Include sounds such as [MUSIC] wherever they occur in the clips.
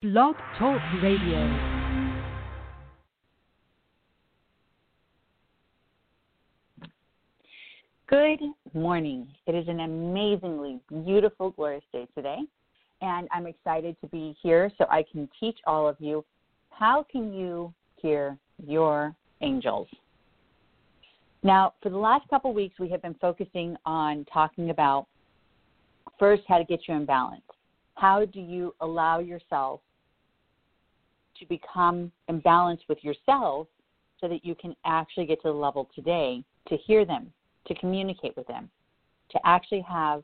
Blog Talk Radio. Good morning. It is an amazingly beautiful, glorious day today, and I'm excited to be here so I can teach all of you how can you hear your angels. Now, for the last couple weeks, we have been focusing on talking about first how to get you in balance. How do you allow yourself to become in balance with yourself so that you can actually get to the level today to hear them, to communicate with them, to actually have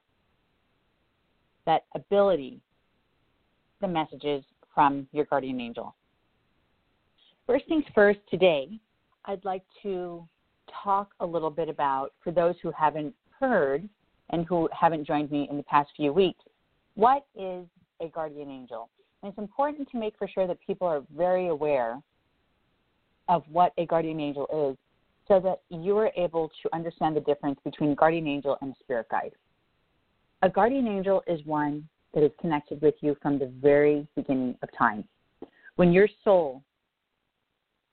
that ability, the messages from your guardian angel. First things first, today, I'd like to talk a little bit about, for those who haven't heard and who haven't joined me in the past few weeks, what is a guardian angel? And it's important to make for sure that people are very aware of what a guardian angel is so that you are able to understand the difference between guardian angel and a spirit guide. A guardian angel is one that is connected with you from the very beginning of time. When your soul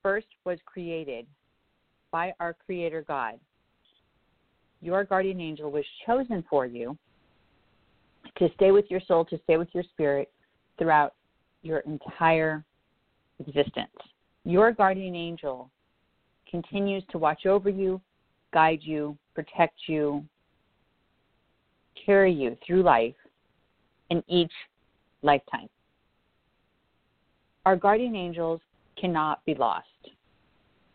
first was created by our Creator God, your guardian angel was chosen for you to stay with your soul, to stay with your spirit throughout your entire existence. Your guardian angel continues to watch over you, guide you, protect you, carry you through life in each lifetime. Our guardian angels cannot be lost.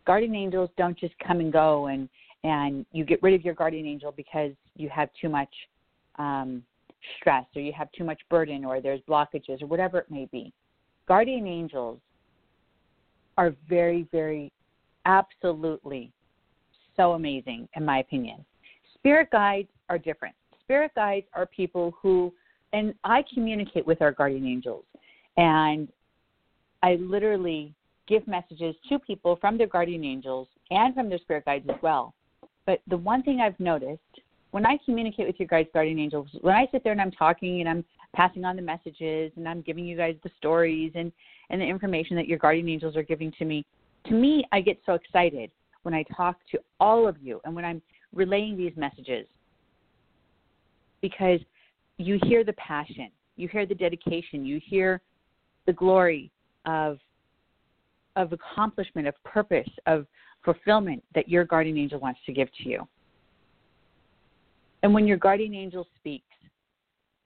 Guardian angels don't just come and go and and you get rid of your guardian angel because you have too much um, stress or you have too much burden or there's blockages or whatever it may be. Guardian angels are very, very, absolutely so amazing, in my opinion. Spirit guides are different. Spirit guides are people who, and I communicate with our guardian angels, and I literally give messages to people from their guardian angels and from their spirit guides as well. But the one thing I've noticed when I communicate with your guys' guardian angels, when I sit there and I'm talking and I'm passing on the messages and I'm giving you guys the stories and, and the information that your guardian angels are giving to me, to me, I get so excited when I talk to all of you and when I'm relaying these messages because you hear the passion, you hear the dedication, you hear the glory of of accomplishment, of purpose, of fulfillment that your guardian angel wants to give to you. And when your guardian angel speaks,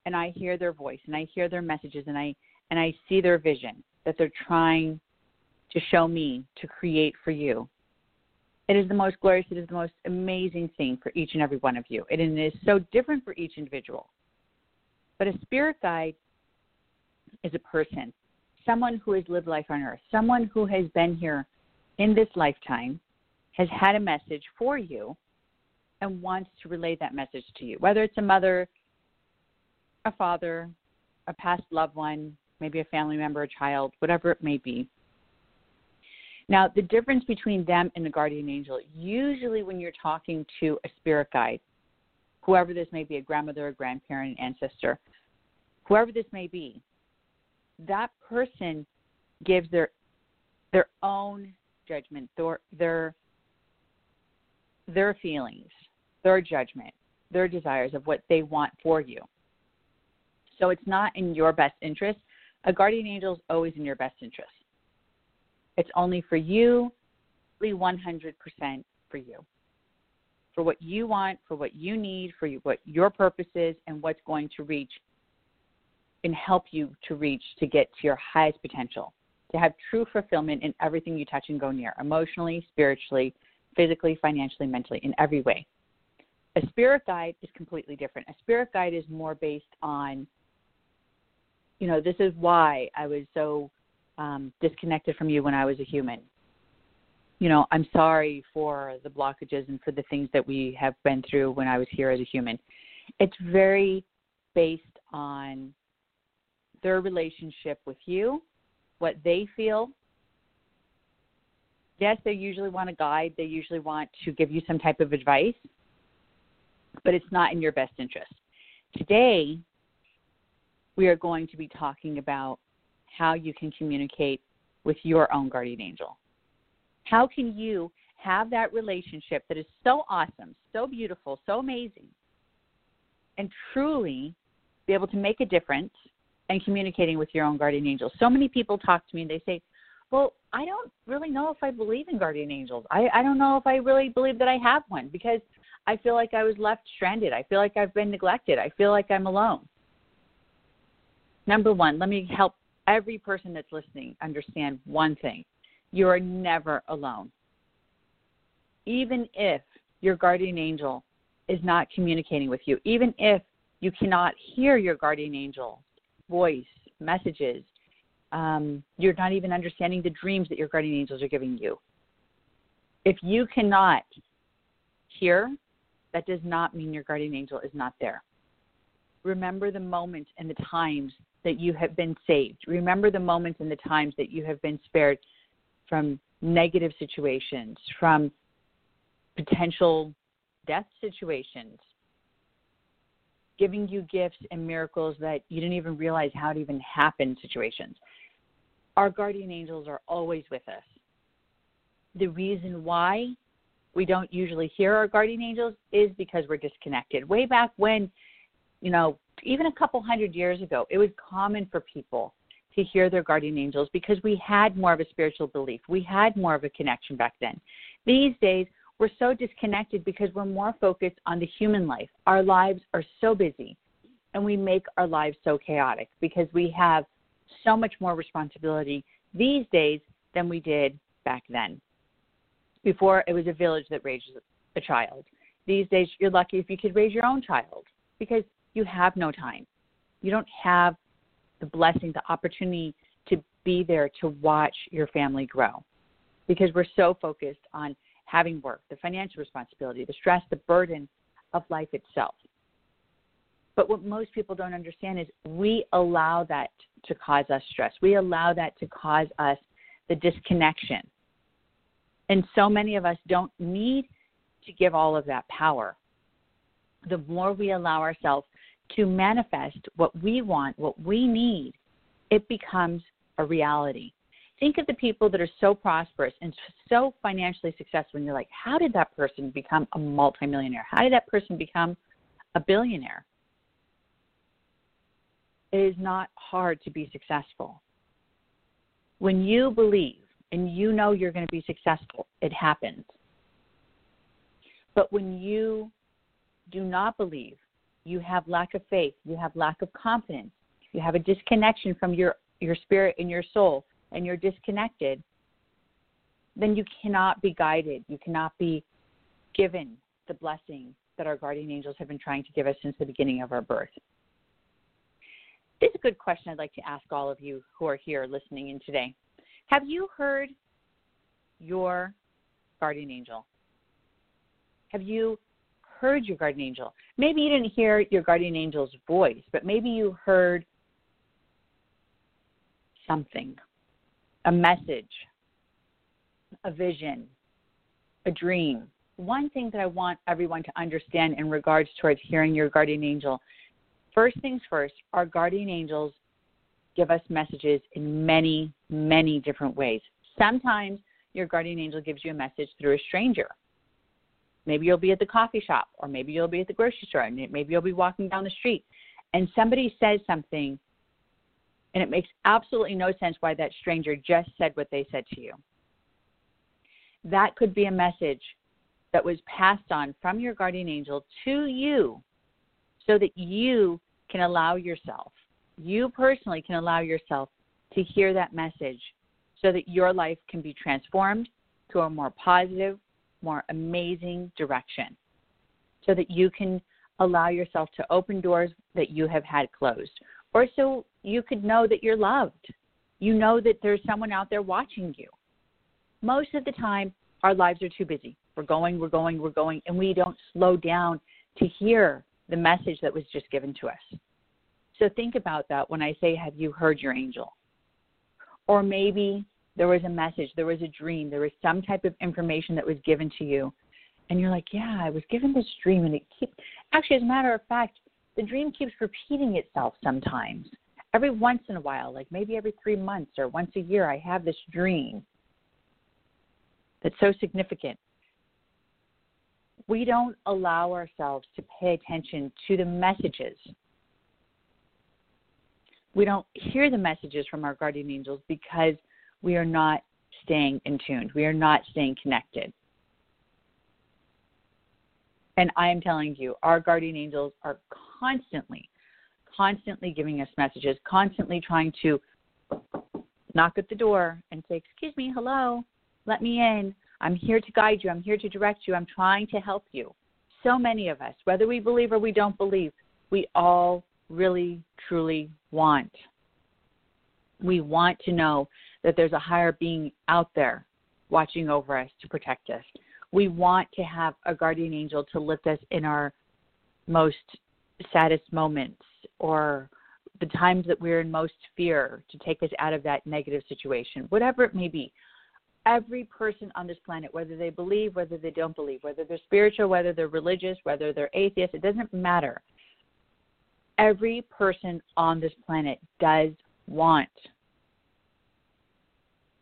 and I hear their voice, and I hear their messages, and I and I see their vision that they're trying to show me to create for you. It is the most glorious, it is the most amazing thing for each and every one of you. And it is so different for each individual. But a spirit guide is a person, someone who has lived life on earth, someone who has been here in this lifetime, has had a message for you, and wants to relay that message to you, whether it's a mother, a father, a past loved one, maybe a family member, a child, whatever it may be. Now, the difference between them and the guardian angel, usually when you're talking to a spirit guide, whoever this may be, a grandmother, a grandparent, an ancestor, whoever this may be, that person gives their their own judgment, their their their feelings, their judgment, their desires of what they want for you. So it's not in your best interest. A guardian angel is always in your best interest. It's only for you, 100% for you. For what you want, for what you need, for you, what your purpose is, and what's going to reach and help you to reach to get to your highest potential, to have true fulfillment in everything you touch and go near, emotionally, spiritually, physically, financially, mentally, in every way. A spirit guide is completely different. A spirit guide is more based on, you know, this is why I was so um, disconnected from you when I was a human. You know, I'm sorry for the blockages and for the things that we have been through when I was here as a human. It's very based on their relationship with you, what they feel. Yes, they usually want a guide, they usually want to give you some type of advice, but it's not in your best interest. Today, we are going to be talking about how you can communicate with your own guardian angel. How can you have that relationship that is so awesome, so beautiful, so amazing, and truly be able to make a difference and communicating with your own guardian angel. So many people talk to me and they say, Well, I don't really know if I believe in guardian angels. I, I don't know if I really believe that I have one because I feel like I was left stranded. I feel like I've been neglected. I feel like I'm alone. Number one, let me help every person that's listening understand one thing you are never alone. Even if your guardian angel is not communicating with you, even if you cannot hear your guardian angel voice, messages, um, you're not even understanding the dreams that your guardian angels are giving you. If you cannot hear, that does not mean your guardian angel is not there. Remember the moments and the times that you have been saved. Remember the moments and the times that you have been spared from negative situations, from potential death situations, giving you gifts and miracles that you didn't even realize how it even happened situations. Our guardian angels are always with us. The reason why we don't usually hear our guardian angels is because we're disconnected. Way back when, you know, even a couple hundred years ago, it was common for people to hear their guardian angels because we had more of a spiritual belief. We had more of a connection back then. These days, we're so disconnected because we're more focused on the human life. Our lives are so busy and we make our lives so chaotic because we have so much more responsibility these days than we did back then. Before, it was a village that raised a child. These days, you're lucky if you could raise your own child because you have no time. You don't have the blessing, the opportunity to be there to watch your family grow because we're so focused on having work, the financial responsibility, the stress, the burden of life itself. But what most people don't understand is we allow that to cause us stress. We allow that to cause us the disconnection. And so many of us don't need to give all of that power. The more we allow ourselves to manifest what we want, what we need, it becomes a reality. Think of the people that are so prosperous and so financially successful, and you're like, how did that person become a multimillionaire? How did that person become a billionaire? It is not hard to be successful. When you believe and you know you're going to be successful, it happens. But when you do not believe you have lack of faith, you have lack of confidence, you have a disconnection from your, your spirit and your soul, and you're disconnected, then you cannot be guided. You cannot be given the blessing that our guardian angels have been trying to give us since the beginning of our birth. This is a good question I'd like to ask all of you who are here listening in today. Have you heard your guardian angel? Have you heard your guardian angel. Maybe you didn't hear your guardian angel's voice, but maybe you heard something a message, a vision, a dream. One thing that I want everyone to understand in regards towards hearing your guardian angel first things first, our guardian angels give us messages in many, many different ways. Sometimes your guardian angel gives you a message through a stranger. Maybe you'll be at the coffee shop, or maybe you'll be at the grocery store, and maybe you'll be walking down the street, and somebody says something, and it makes absolutely no sense why that stranger just said what they said to you. That could be a message that was passed on from your guardian angel to you so that you can allow yourself, you personally can allow yourself to hear that message so that your life can be transformed to a more positive, more amazing direction so that you can allow yourself to open doors that you have had closed or so you could know that you're loved. You know that there's someone out there watching you. Most of the time, our lives are too busy. We're going, we're going, we're going, and we don't slow down to hear the message that was just given to us. So think about that when I say, Have you heard your angel? Or maybe there was a message, there was a dream, there was some type of information that was given to you. And you're like, yeah, I was given this dream, and it keeps, actually, as a matter of fact, the dream keeps repeating itself sometimes. every once in a while, like maybe every three months or once a year, I have this dream that's so significant. We don't allow ourselves to pay attention to the messages. We don't hear the messages from our guardian angels because we are not staying in tune. We are not staying connected. And I am telling you, our guardian angels are constantly, constantly giving us messages, constantly trying to knock at the door and say, Excuse me, hello, let me in. I'm here to guide you. I'm here to direct you. I'm trying to help you. So many of us, whether we believe or we don't believe, we all really, truly want. We want to know that there's a higher being out there watching over us to protect us. We want to have a guardian angel to lift us in our most saddest moments or the times that we're in most fear to take us out of that negative situation, whatever it may be. Every person on this planet, whether they believe, whether they don't believe, whether they're spiritual, whether they're religious, whether they're atheist, it doesn't matter. Every person on this planet does want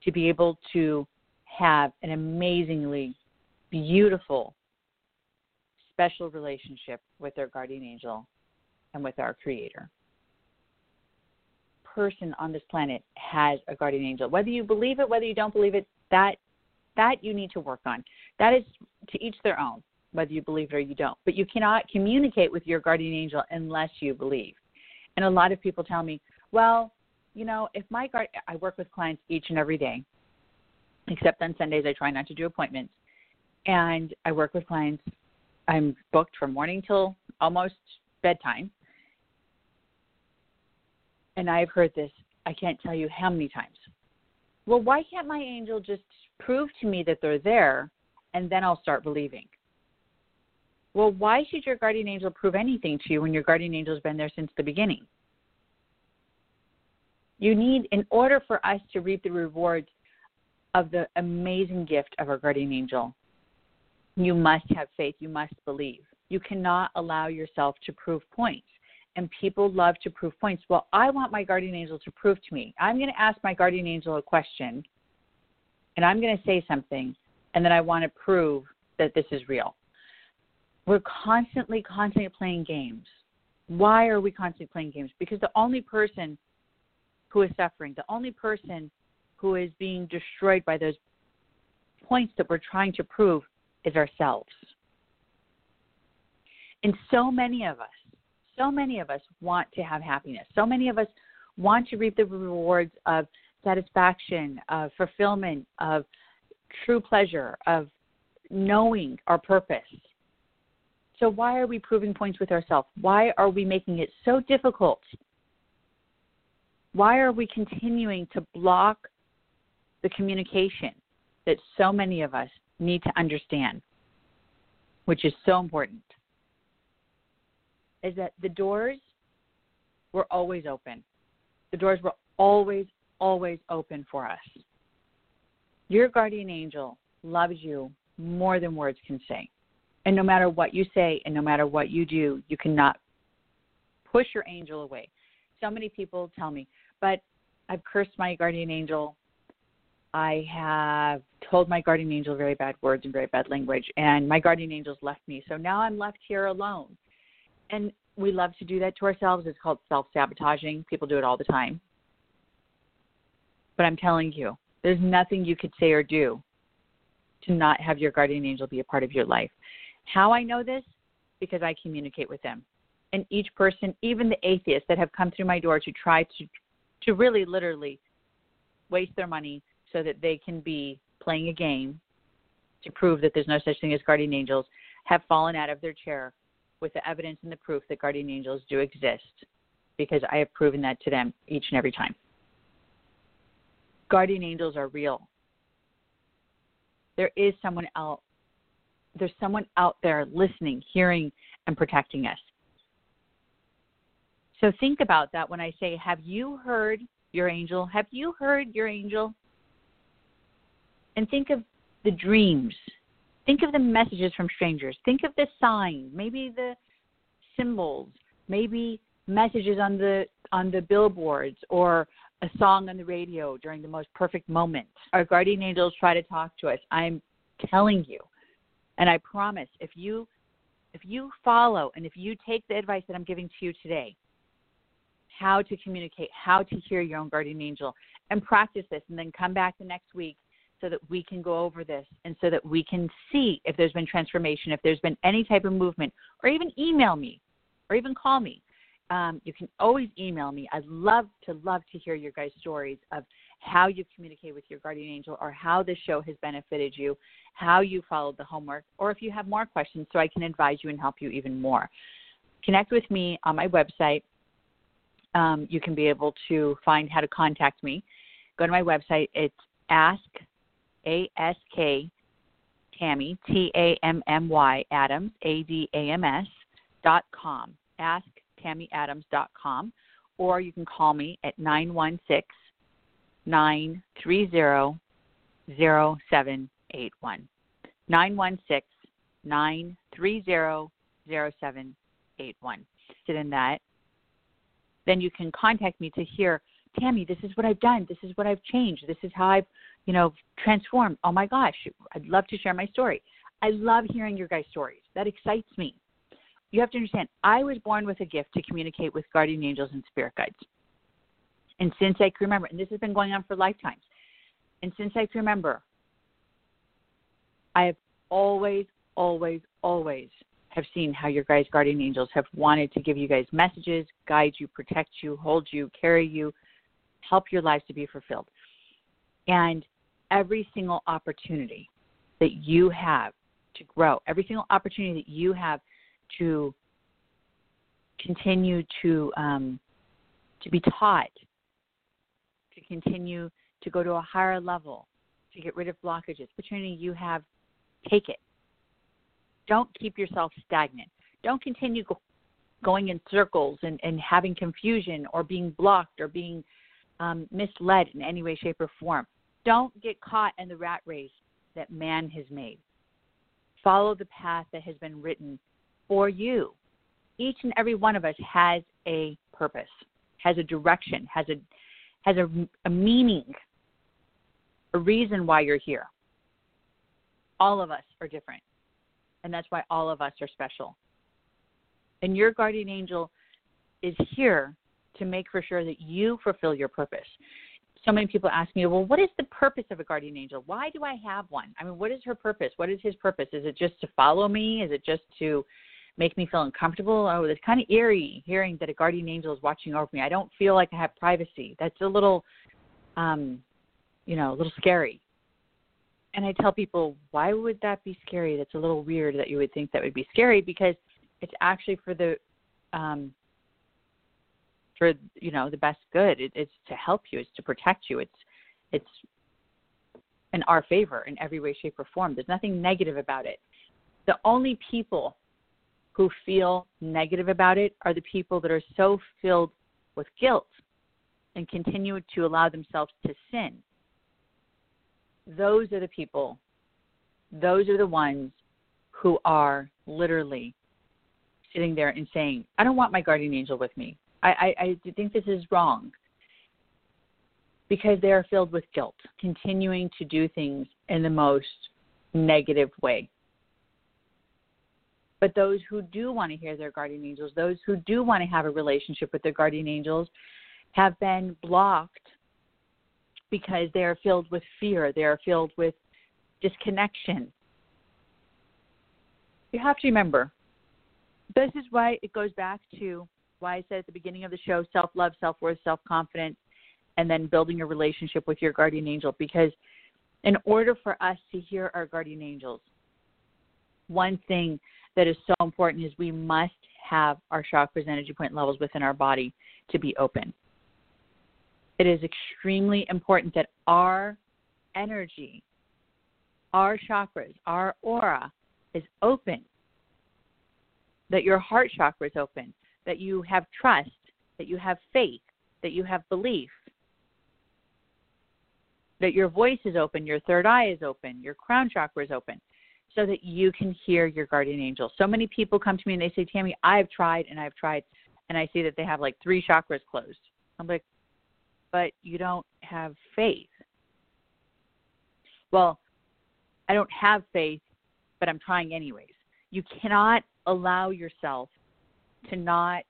to be able to have an amazingly beautiful, special relationship with their guardian angel and with our creator. Person on this planet has a guardian angel. Whether you believe it, whether you don't believe it, that that you need to work on. That is to each their own, whether you believe it or you don't. But you cannot communicate with your guardian angel unless you believe. And a lot of people tell me, well, you know, if my guard, I work with clients each and every day, except on Sundays, I try not to do appointments. And I work with clients. I'm booked from morning till almost bedtime. And I've heard this, I can't tell you how many times. Well, why can't my angel just prove to me that they're there and then I'll start believing? Well, why should your guardian angel prove anything to you when your guardian angel has been there since the beginning? You need, in order for us to reap the rewards of the amazing gift of our guardian angel, you must have faith. You must believe. You cannot allow yourself to prove points. And people love to prove points. Well, I want my guardian angel to prove to me. I'm going to ask my guardian angel a question, and I'm going to say something, and then I want to prove that this is real. We're constantly, constantly playing games. Why are we constantly playing games? Because the only person who is suffering, the only person who is being destroyed by those points that we're trying to prove is ourselves. And so many of us, so many of us want to have happiness. So many of us want to reap the rewards of satisfaction, of fulfillment, of true pleasure, of knowing our purpose. So, why are we proving points with ourselves? Why are we making it so difficult? Why are we continuing to block the communication that so many of us need to understand, which is so important, is that the doors were always open. The doors were always, always open for us. Your guardian angel loves you more than words can say. And no matter what you say and no matter what you do, you cannot push your angel away. So many people tell me, but I've cursed my guardian angel I have told my guardian angel very bad words and very bad language, and my guardian angels left me. So now I'm left here alone. And we love to do that to ourselves. It's called self sabotaging. People do it all the time. But I'm telling you, there's nothing you could say or do to not have your guardian angel be a part of your life. How I know this? Because I communicate with them. And each person, even the atheists that have come through my door to try to to really literally waste their money so that they can be playing a game to prove that there's no such thing as guardian angels have fallen out of their chair with the evidence and the proof that guardian angels do exist because I have proven that to them each and every time. Guardian angels are real. There is someone out there's someone out there listening, hearing and protecting us. So think about that when I say have you heard your angel? Have you heard your angel? and think of the dreams. Think of the messages from strangers. Think of the sign, maybe the symbols, maybe messages on the on the billboards or a song on the radio during the most perfect moment. Our guardian angels try to talk to us. I'm telling you. And I promise if you if you follow and if you take the advice that I'm giving to you today, how to communicate, how to hear your own guardian angel and practice this and then come back the next week so that we can go over this and so that we can see if there's been transformation, if there's been any type of movement, or even email me or even call me. Um, you can always email me. I'd love to love to hear your guys' stories of how you communicate with your guardian angel or how this show has benefited you, how you followed the homework, or if you have more questions so I can advise you and help you even more. Connect with me on my website. Um, you can be able to find how to contact me. Go to my website. It's ask a S K Tammy T A M M Y Adams A D A M S dot com. Ask dot com, or you can call me at nine one six nine three zero zero seven eight one. Nine one six nine three zero zero seven eight one. Sit in that. Then you can contact me to hear Tammy, this is what I've done. This is what I've changed. This is how I've, you know, transformed. Oh my gosh, I'd love to share my story. I love hearing your guys' stories. That excites me. You have to understand, I was born with a gift to communicate with guardian angels and spirit guides. And since I can remember, and this has been going on for lifetimes, and since I can remember, I have always, always, always have seen how your guys' guardian angels have wanted to give you guys messages, guide you, protect you, hold you, carry you, help your lives to be fulfilled. And every single opportunity that you have to grow, every single opportunity that you have to continue to um, to be taught, to continue to go to a higher level, to get rid of blockages, opportunity you have, take it. Don't keep yourself stagnant. Don't continue go, going in circles and, and having confusion or being blocked or being um, misled in any way, shape, or form. Don't get caught in the rat race that man has made. Follow the path that has been written for you. Each and every one of us has a purpose, has a direction, has a has a, a meaning, a reason why you're here. All of us are different, and that's why all of us are special. And your guardian angel is here to make for sure that you fulfill your purpose. So many people ask me, well, what is the purpose of a guardian angel? Why do I have one? I mean, what is her purpose? What is his purpose? Is it just to follow me? Is it just to make me feel uncomfortable? Oh, it's kind of eerie hearing that a guardian angel is watching over me. I don't feel like I have privacy. That's a little, um, you know, a little scary. And I tell people, why would that be scary? That's a little weird that you would think that would be scary because it's actually for the um, for you know the best good. It, it's to help you. It's to protect you. It's it's in our favor in every way, shape, or form. There's nothing negative about it. The only people who feel negative about it are the people that are so filled with guilt and continue to allow themselves to sin. Those are the people, those are the ones who are literally sitting there and saying, I don't want my guardian angel with me. I, I, I think this is wrong because they are filled with guilt, continuing to do things in the most negative way. But those who do want to hear their guardian angels, those who do want to have a relationship with their guardian angels, have been blocked because they are filled with fear, they are filled with disconnection. You have to remember, this is why it goes back to why I said at the beginning of the show self love, self worth, self confidence, and then building a relationship with your guardian angel. Because in order for us to hear our guardian angels, one thing that is so important is we must have our chakras and energy point levels within our body to be open. It is extremely important that our energy, our chakras, our aura is open, that your heart chakra is open, that you have trust, that you have faith, that you have belief, that your voice is open, your third eye is open, your crown chakra is open, so that you can hear your guardian angel. So many people come to me and they say, Tammy, I've tried and I've tried and I see that they have like three chakras closed. I'm like, but you don't have faith. Well, I don't have faith, but I'm trying anyways. You cannot allow yourself to not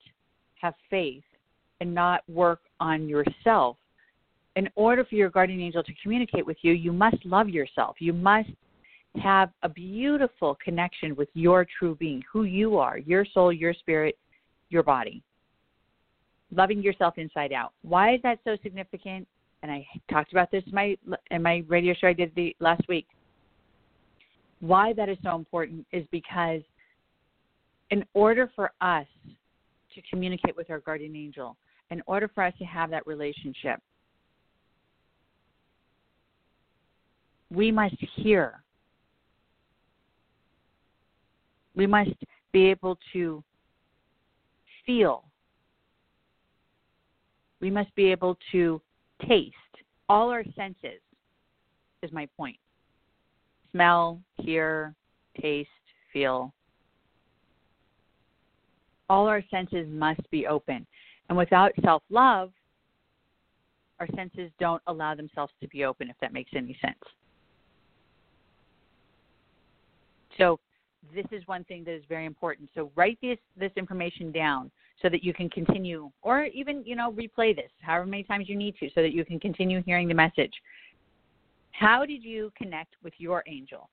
have faith and not work on yourself. In order for your guardian angel to communicate with you, you must love yourself. You must have a beautiful connection with your true being, who you are, your soul, your spirit, your body. Loving yourself inside out. Why is that so significant? And I talked about this in my in my radio show I did the last week. Why that is so important is because in order for us to communicate with our guardian angel, in order for us to have that relationship, we must hear. We must be able to feel. We must be able to taste. All our senses is my point smell, hear, taste, feel. All our senses must be open. And without self love, our senses don't allow themselves to be open, if that makes any sense. So, this is one thing that is very important. So, write this, this information down so that you can continue, or even, you know, replay this however many times you need to so that you can continue hearing the message. How did you connect with your angel?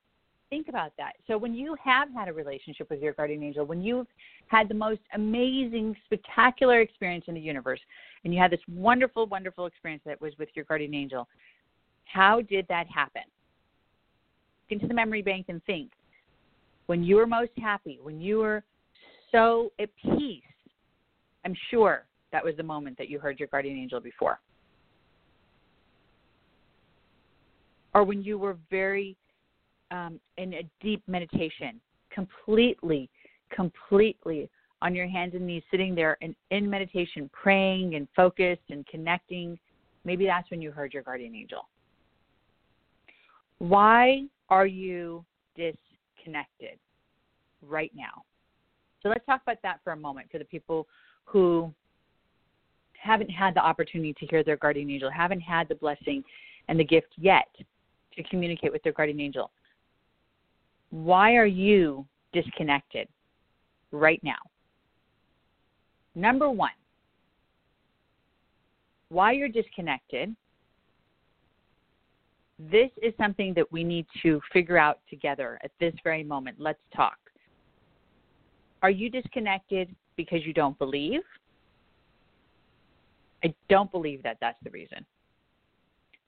Think about that. So, when you have had a relationship with your guardian angel, when you've had the most amazing, spectacular experience in the universe, and you had this wonderful, wonderful experience that was with your guardian angel, how did that happen? Into the memory bank and think when you were most happy, when you were so at peace, I'm sure that was the moment that you heard your guardian angel before. or when you were very um, in a deep meditation, completely, completely on your hands and knees, sitting there and in meditation, praying and focused and connecting, maybe that's when you heard your guardian angel. Why are you disconnected right now? So let's talk about that for a moment for the people who haven't had the opportunity to hear their guardian angel, haven't had the blessing and the gift yet to communicate with their guardian angel. Why are you disconnected right now? Number one, why you're disconnected. This is something that we need to figure out together at this very moment. Let's talk. Are you disconnected because you don't believe? I don't believe that that's the reason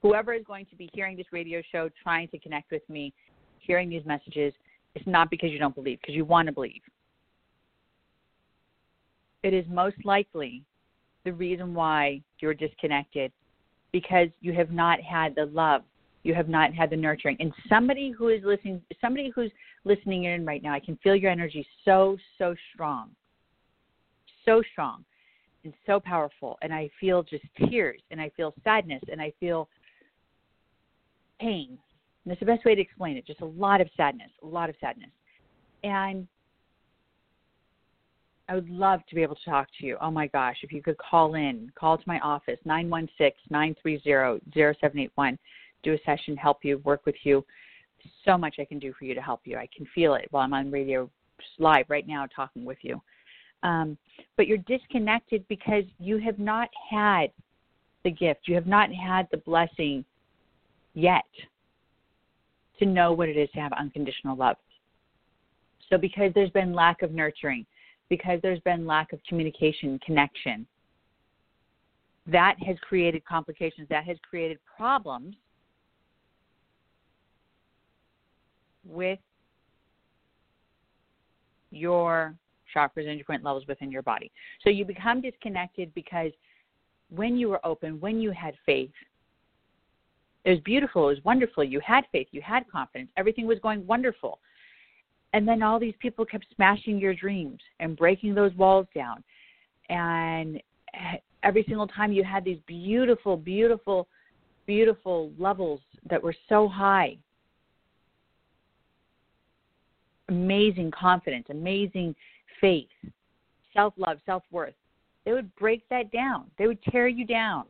whoever is going to be hearing this radio show, trying to connect with me, hearing these messages, it's not because you don't believe, because you want to believe. It is most likely the reason why you're disconnected because you have not had the love, you have not had the nurturing. And somebody who is listening, somebody who's listening in right now, I can feel your energy so, so strong. So strong and so powerful. And I feel just tears and I feel sadness and I feel pain. And that's the best way to explain it. Just a lot of sadness, a lot of sadness. And I would love to be able to talk to you. Oh my gosh, if you could call in, call to my office, 916 930 0781. Do a session, help you, work with you. So much I can do for you to help you. I can feel it while I'm on radio live right now talking with you. Um, but you're disconnected because you have not had the gift, you have not had the blessing yet to know what it is to have unconditional love. So, because there's been lack of nurturing, because there's been lack of communication, connection, that has created complications, that has created problems with your chakras and point levels within your body. So you become disconnected because when you were open, when you had faith, it was beautiful. It was wonderful. You had faith. You had confidence. Everything was going wonderful. And then all these people kept smashing your dreams and breaking those walls down. And every single time you had these beautiful, beautiful, beautiful levels that were so high. Amazing confidence, amazing faith, self love, self worth. They would break that down. They would tear you down.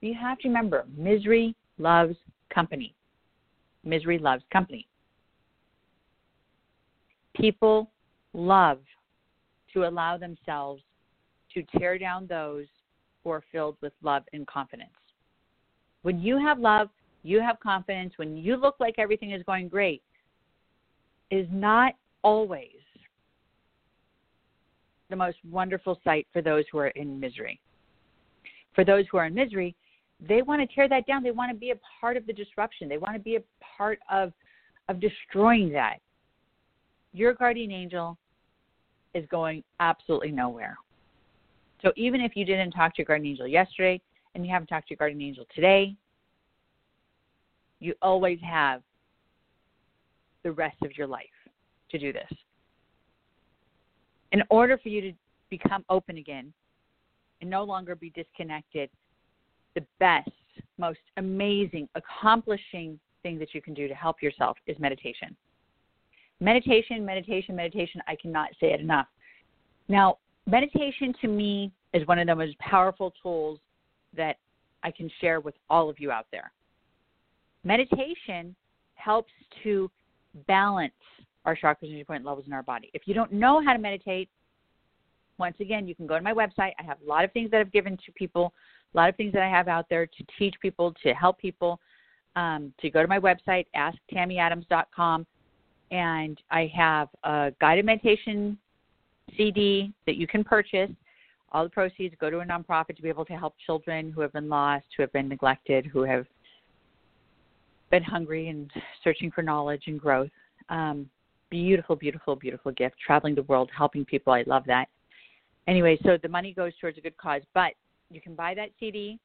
You have to remember misery loves company. Misery loves company. People love to allow themselves to tear down those who are filled with love and confidence. When you have love, you have confidence, when you look like everything is going great, is not always the most wonderful sight for those who are in misery. For those who are in misery, they want to tear that down. They want to be a part of the disruption. They want to be a part of of destroying that. Your guardian angel is going absolutely nowhere. So even if you didn't talk to your guardian angel yesterday and you haven't talked to your guardian angel today, you always have the rest of your life to do this. In order for you to become open again and no longer be disconnected, the best, most amazing, accomplishing thing that you can do to help yourself is meditation. Meditation, meditation, meditation, I cannot say it enough. Now, meditation to me is one of the most powerful tools that I can share with all of you out there. Meditation helps to balance our chakras and point levels in our body. If you don't know how to meditate, once again, you can go to my website. I have a lot of things that I've given to people, a lot of things that I have out there to teach people, to help people. Um, to go to my website, asktammyadams.com, and I have a guided meditation CD that you can purchase. All the proceeds go to a nonprofit to be able to help children who have been lost, who have been neglected, who have been hungry and searching for knowledge and growth. Um, beautiful, beautiful, beautiful gift. Traveling the world, helping people. I love that. Anyway, so the money goes towards a good cause, but you can buy that CD.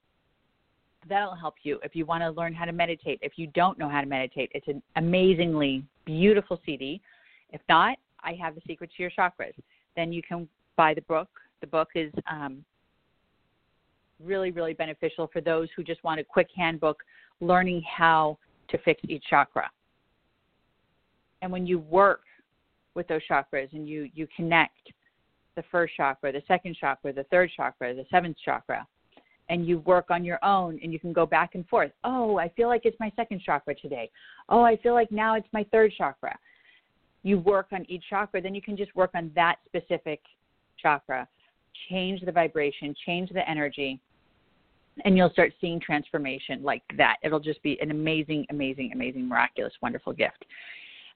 That'll help you if you want to learn how to meditate. If you don't know how to meditate, it's an amazingly beautiful CD. If not, I have the secret to your chakras. Then you can buy the book. The book is um, really, really beneficial for those who just want a quick handbook learning how to fix each chakra. And when you work with those chakras and you, you connect the first chakra, the second chakra, the third chakra, the seventh chakra, and you work on your own and you can go back and forth. Oh, I feel like it's my second chakra today. Oh, I feel like now it's my third chakra. You work on each chakra, then you can just work on that specific chakra, change the vibration, change the energy, and you'll start seeing transformation like that. It'll just be an amazing, amazing, amazing, miraculous, wonderful gift.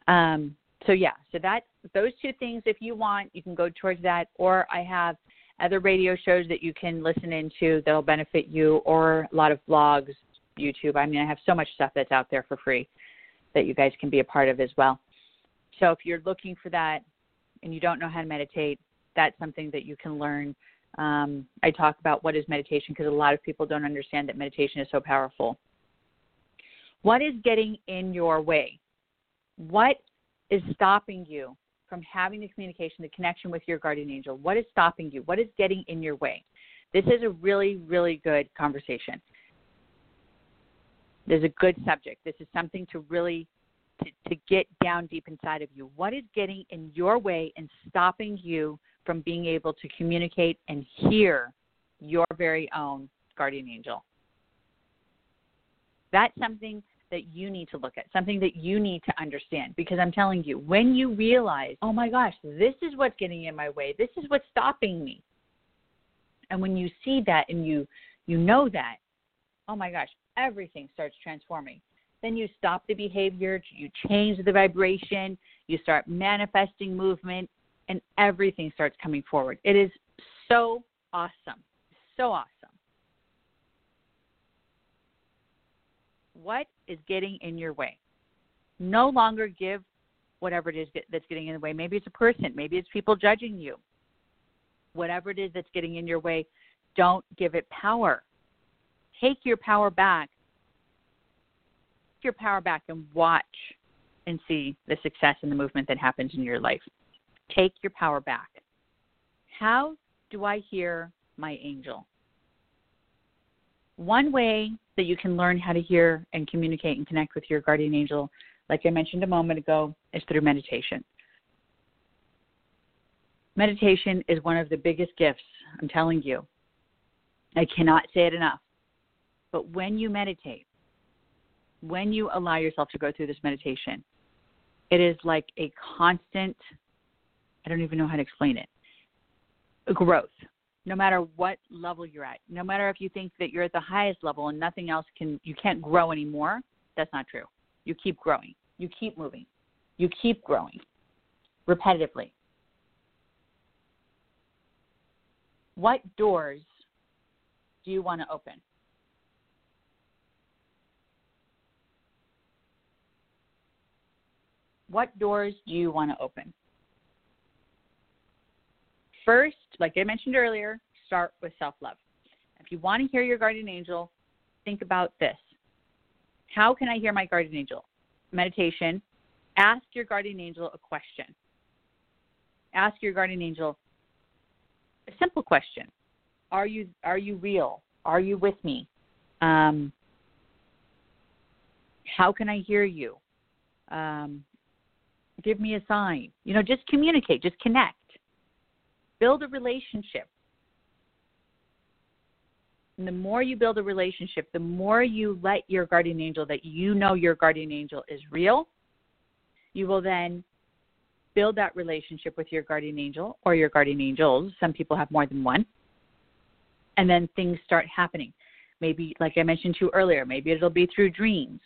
Um, so yeah, so that those two things, if you want, you can go towards that. Or I have other radio shows that you can listen into that'll benefit you, or a lot of blogs, YouTube. I mean, I have so much stuff that's out there for free that you guys can be a part of as well. So if you're looking for that and you don't know how to meditate, that's something that you can learn um, I talk about what is meditation because a lot of people don't understand that meditation is so powerful. What is getting in your way? What is stopping you from having the communication, the connection with your guardian angel? What is stopping you? What is getting in your way? This is a really, really good conversation. This is a good subject. This is something to really to, to get down deep inside of you. What is getting in your way and stopping you from being able to communicate and hear your very own guardian angel. That's something that you need to look at, something that you need to understand. Because I'm telling you, when you realize, oh my gosh, this is what's getting in my way, this is what's stopping me. And when you see that and you you know that, oh my gosh, everything starts transforming. Then you stop the behavior, you change the vibration, you start manifesting movement, and everything starts coming forward. It is so awesome. So awesome. What is getting in your way? No longer give whatever it is that's getting in the way. Maybe it's a person, maybe it's people judging you. Whatever it is that's getting in your way, don't give it power. Take your power back. Take your power back and watch and see the success and the movement that happens in your life. Take your power back. How do I hear my angel? One way that you can learn how to hear and communicate and connect with your guardian angel, like I mentioned a moment ago, is through meditation. Meditation is one of the biggest gifts, I'm telling you. I cannot say it enough. But when you meditate, when you allow yourself to go through this meditation, it is like a constant, I don't even know how to explain it, growth. No matter what level you're at, no matter if you think that you're at the highest level and nothing else can, you can't grow anymore, that's not true. You keep growing, you keep moving, you keep growing repetitively. What doors do you want to open? What doors do you want to open? First, like I mentioned earlier, start with self love. If you want to hear your guardian angel, think about this. How can I hear my guardian angel? Meditation. Ask your guardian angel a question. Ask your guardian angel a simple question. Are you are you real? Are you with me? Um, how can I hear you? Um, give me a sign. You know, just communicate, just connect. Build a relationship. And the more you build a relationship, the more you let your guardian angel that you know your guardian angel is real, you will then build that relationship with your guardian angel or your guardian angels. Some people have more than one. And then things start happening. Maybe, like I mentioned to you earlier, maybe it'll be through dreams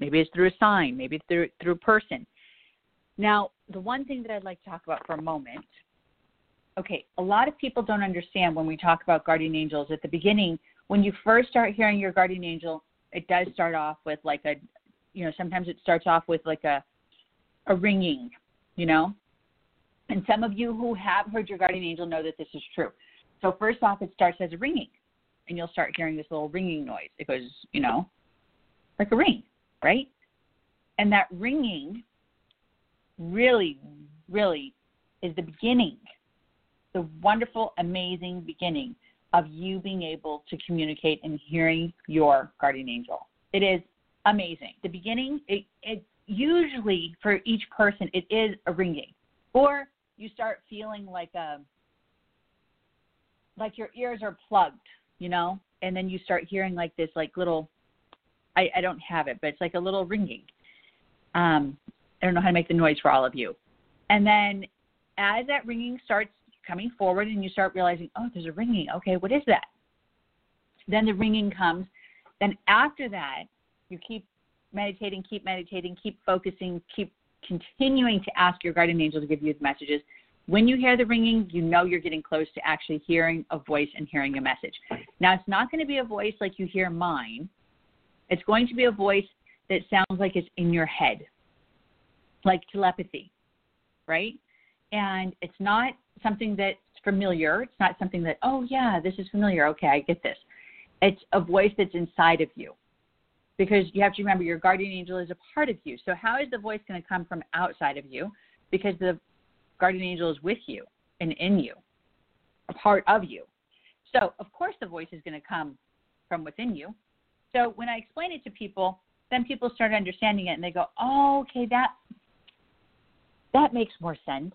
Maybe it's through a sign, maybe it's through through a person. Now, the one thing that I'd like to talk about for a moment. Okay, a lot of people don't understand when we talk about guardian angels at the beginning. When you first start hearing your guardian angel, it does start off with like a, you know, sometimes it starts off with like a, a ringing, you know. And some of you who have heard your guardian angel know that this is true. So first off, it starts as a ringing, and you'll start hearing this little ringing noise. It goes, you know, like a ring right? And that ringing really, really is the beginning, the wonderful, amazing beginning of you being able to communicate and hearing your guardian angel. It is amazing. The beginning, it, it usually for each person, it is a ringing, or you start feeling like a like your ears are plugged, you know, and then you start hearing like this like little I, I don't have it, but it's like a little ringing. Um, I don't know how to make the noise for all of you. And then as that ringing starts coming forward and you start realizing, oh, there's a ringing. Okay, what is that? Then the ringing comes. Then after that, you keep meditating, keep meditating, keep focusing, keep continuing to ask your guardian angel to give you the messages. When you hear the ringing, you know you're getting close to actually hearing a voice and hearing a message. Now, it's not going to be a voice like you hear mine, it's going to be a voice that sounds like it's in your head, like telepathy, right? And it's not something that's familiar. It's not something that, oh, yeah, this is familiar. Okay, I get this. It's a voice that's inside of you. Because you have to remember your guardian angel is a part of you. So, how is the voice going to come from outside of you? Because the guardian angel is with you and in you, a part of you. So, of course, the voice is going to come from within you so when I explain it to people, then people start understanding it and they go, "Oh, okay, that that makes more sense."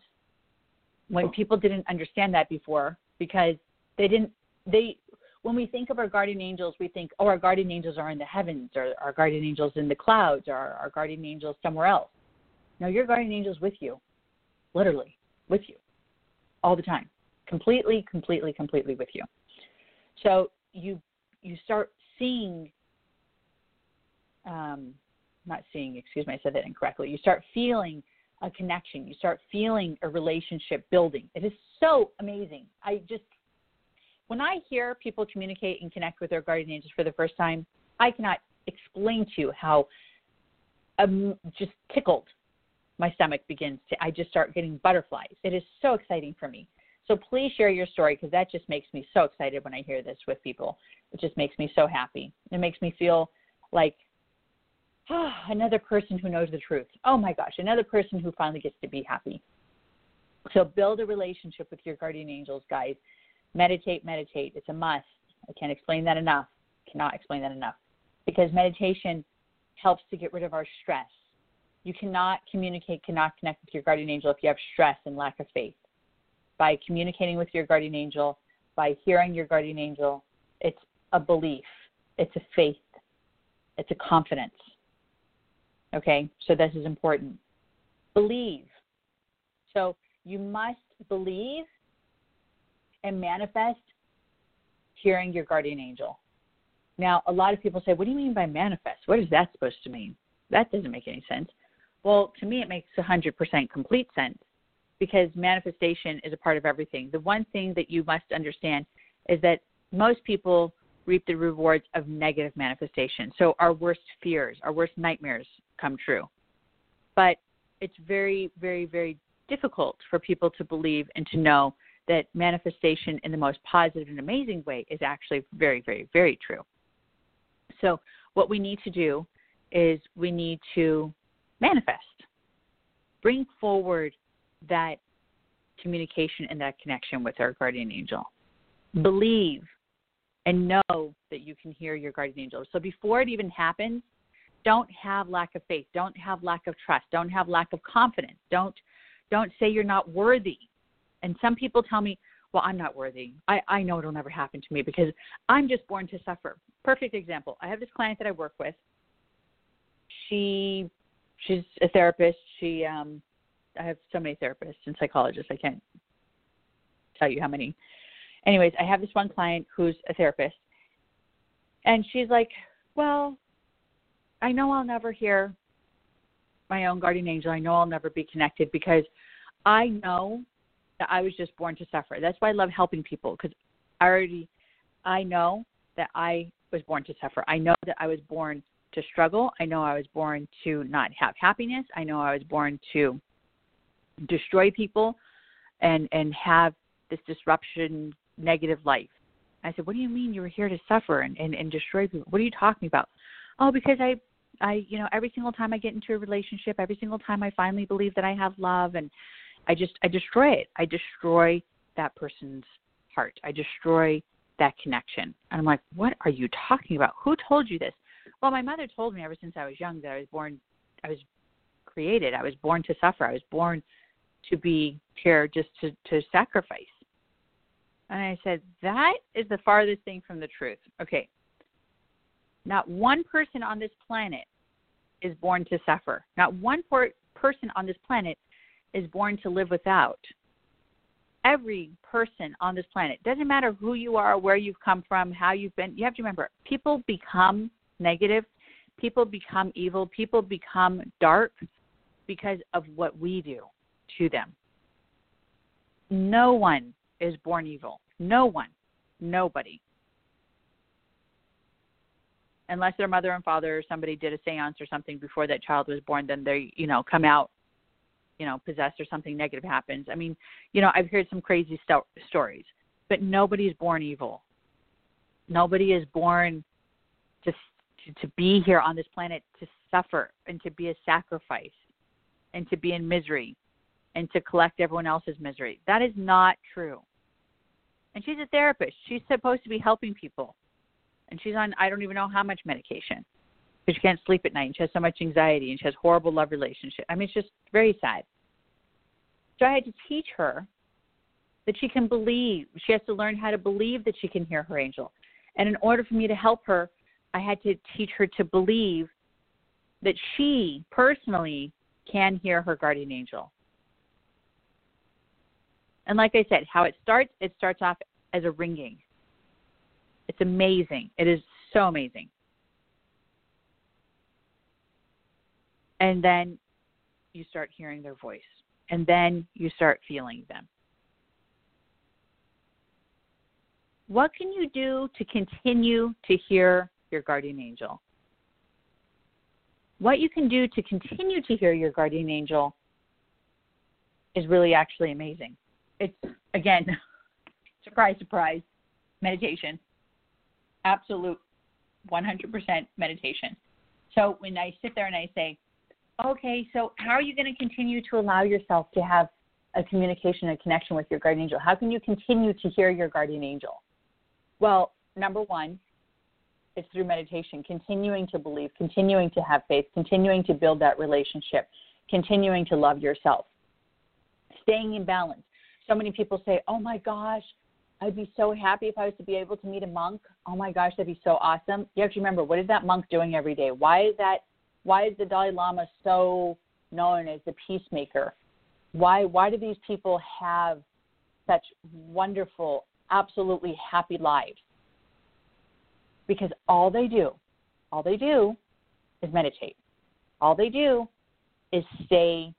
When people didn't understand that before because they didn't they when we think of our guardian angels, we think, oh, our guardian angels are in the heavens, or our guardian angels in the clouds, or our guardian angels somewhere else. No, your guardian angel's with you, literally with you, all the time, completely, completely, completely with you. So you you start seeing um, not seeing, excuse me, I said that incorrectly. You start feeling a connection. You start feeling a relationship building. It is so amazing. I just, when I hear people communicate and connect with their guardian angels for the first time, I cannot explain to you how um, just tickled my stomach begins to. I just start getting butterflies. It is so exciting for me. So please share your story because that just makes me so excited when I hear this with people. It just makes me so happy. It makes me feel like oh, [SIGHS] another person who knows the truth. Oh my gosh, another person who finally gets to be happy. So build a relationship with your guardian angels, guys. Meditate, meditate. It's a must. I can't explain that enough. Cannot explain that enough. Because meditation helps to get rid of our stress. You cannot communicate, cannot connect with your guardian angel if you have stress and lack of faith. By communicating with your guardian angel, by hearing your guardian angel, it's a belief, it's a faith, it's a confidence. Okay, so this is important. Believe. So you must believe and manifest hearing your guardian angel. Now, a lot of people say, What do you mean by manifest? What is that supposed to mean? That doesn't make any sense. Well, to me, it makes 100% complete sense because manifestation is a part of everything. The one thing that you must understand is that most people reap the rewards of negative manifestation. So our worst fears, our worst nightmares come true. But it's very, very, very difficult for people to believe and to know that manifestation in the most positive and amazing way is actually very, very, very true. So, what we need to do is we need to manifest, bring forward that communication and that connection with our guardian angel. Believe and know that you can hear your guardian angel. So, before it even happens, don't have lack of faith, don't have lack of trust, don't have lack of confidence, don't don't say you're not worthy. And some people tell me, well, I'm not worthy. I, I know it'll never happen to me because I'm just born to suffer. Perfect example. I have this client that I work with. She she's a therapist. She um I have so many therapists and psychologists, I can't tell you how many. Anyways, I have this one client who's a therapist. And she's like, Well, I know I'll never hear my own guardian angel. I know I'll never be connected because I know that I was just born to suffer. That's why I love helping people because I already I know that I was born to suffer. I know that I was born to struggle. I know I was born to not have happiness. I know I was born to destroy people and and have this disruption negative life. I said, What do you mean you were here to suffer and, and, and destroy people? What are you talking about? Oh, because I I you know, every single time I get into a relationship, every single time I finally believe that I have love and I just I destroy it. I destroy that person's heart. I destroy that connection. And I'm like, what are you talking about? Who told you this? Well, my mother told me ever since I was young that I was born I was created. I was born to suffer. I was born to be here just to to sacrifice. And I said, that is the farthest thing from the truth. Okay. Not one person on this planet is born to suffer. Not one person on this planet is born to live without. Every person on this planet, doesn't matter who you are, where you've come from, how you've been, you have to remember people become negative, people become evil, people become dark because of what we do to them. No one is born evil. No one. Nobody. Unless their mother and father or somebody did a seance or something before that child was born, then they, you know, come out you know possessed or something negative happens. I mean you know i've heard some crazy sto- stories but nobody's born evil. Nobody is born to, to to be here on this planet to suffer and to be a sacrifice and to be in misery and to collect everyone else's misery. That is not true. And she's a therapist. She's supposed to be helping people and she's on i don't even know how much medication because she can't sleep at night and she has so much anxiety and she has horrible love relationship. I mean, it's just very sad. So I had to teach her that she can believe. She has to learn how to believe that she can hear her angel. And in order for me to help her, I had to teach her to believe that she personally can hear her guardian angel. And like I said, how it starts, it starts off as a ringing. It's amazing. It is so amazing. and then you start hearing their voice. And then you start feeling them. What can you do to continue to hear your guardian angel? What you can do to continue to hear your guardian angel is really actually amazing. It's again [LAUGHS] surprise surprise meditation absolute 100% meditation so when i sit there and i say Okay, so how are you going to continue to allow yourself to have a communication and connection with your guardian angel? How can you continue to hear your guardian angel? Well, number one, it's through meditation, continuing to believe, continuing to have faith, continuing to build that relationship, continuing to love yourself, staying in balance. So many people say, Oh my gosh, I'd be so happy if I was to be able to meet a monk. Oh my gosh, that'd be so awesome. You have to remember, what is that monk doing every day? Why is that? Why is the Dalai Lama so known as the peacemaker? Why why do these people have such wonderful, absolutely happy lives? Because all they do, all they do is meditate. All they do is stay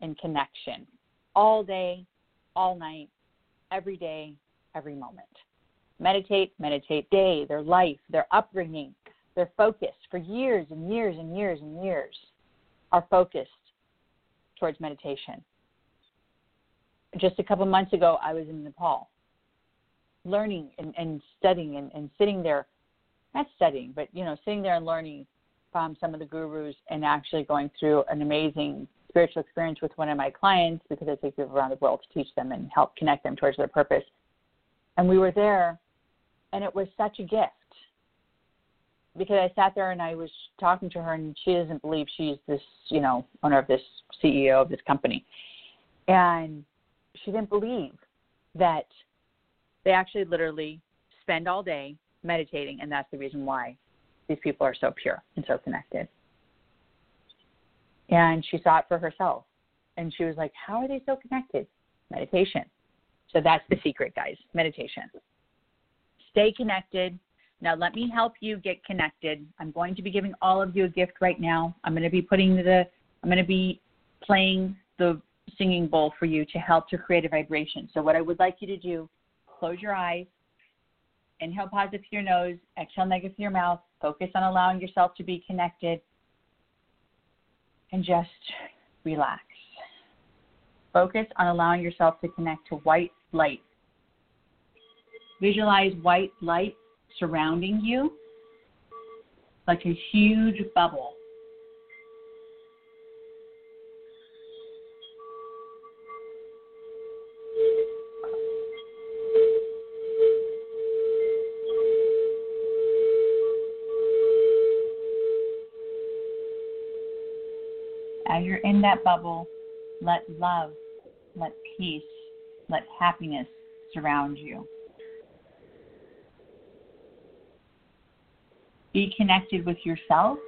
in connection all day, all night, every day, every moment. Meditate, meditate day, their life, their upbringing, their focus for years and years and years and years are focused towards meditation. Just a couple months ago, I was in Nepal learning and, and studying and, and sitting there, not studying, but you know, sitting there and learning from some of the gurus and actually going through an amazing spiritual experience with one of my clients because I take people around the world to teach them and help connect them towards their purpose. And we were there, and it was such a gift because I sat there and I was talking to her, and she doesn't believe she's this, you know, owner of this CEO of this company, and she didn't believe that they actually literally spend all day meditating, and that's the reason why these people are so pure and so connected. And she saw it for herself, and she was like, "How are they so connected?" Meditation. So that's the secret, guys. Meditation. Stay connected now, let me help you get connected. I'm going to be giving all of you a gift right now. I'm going to be putting the, I'm going to be playing the singing bowl for you to help to create a vibration. So, what I would like you to do, close your eyes, inhale positive through your nose, exhale negative through your mouth, focus on allowing yourself to be connected, and just relax. Focus on allowing yourself to connect to white light. Visualize white light surrounding you like a huge bubble. As you're in that bubble, let love, let peace, let happiness surround you. Be connected with yourself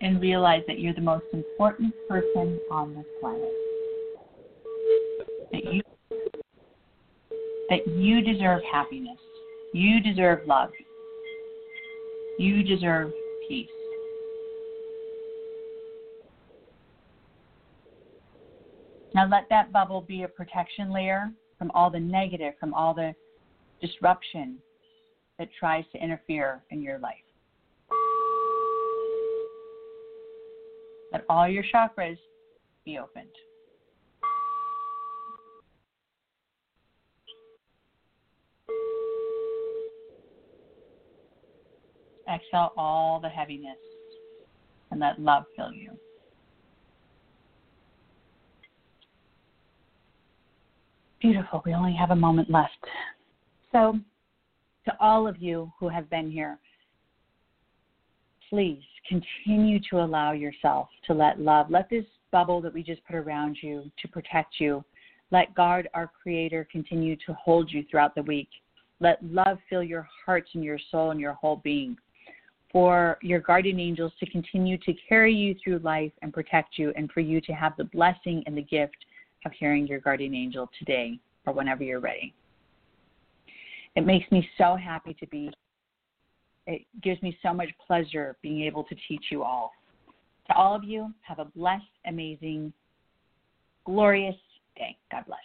and realize that you're the most important person on this planet. That you that you deserve happiness. You deserve love. You deserve peace. Now let that bubble be a protection layer from all the negative, from all the disruption, that tries to interfere in your life. Let all your chakras be opened. Exhale all the heaviness and let love fill you. Beautiful. We only have a moment left. So to all of you who have been here, please continue to allow yourself to let love, let this bubble that we just put around you to protect you, let God, our Creator, continue to hold you throughout the week. Let love fill your hearts and your soul and your whole being. For your guardian angels to continue to carry you through life and protect you, and for you to have the blessing and the gift of hearing your guardian angel today or whenever you're ready. It makes me so happy to be. It gives me so much pleasure being able to teach you all. To all of you, have a blessed, amazing, glorious day. God bless.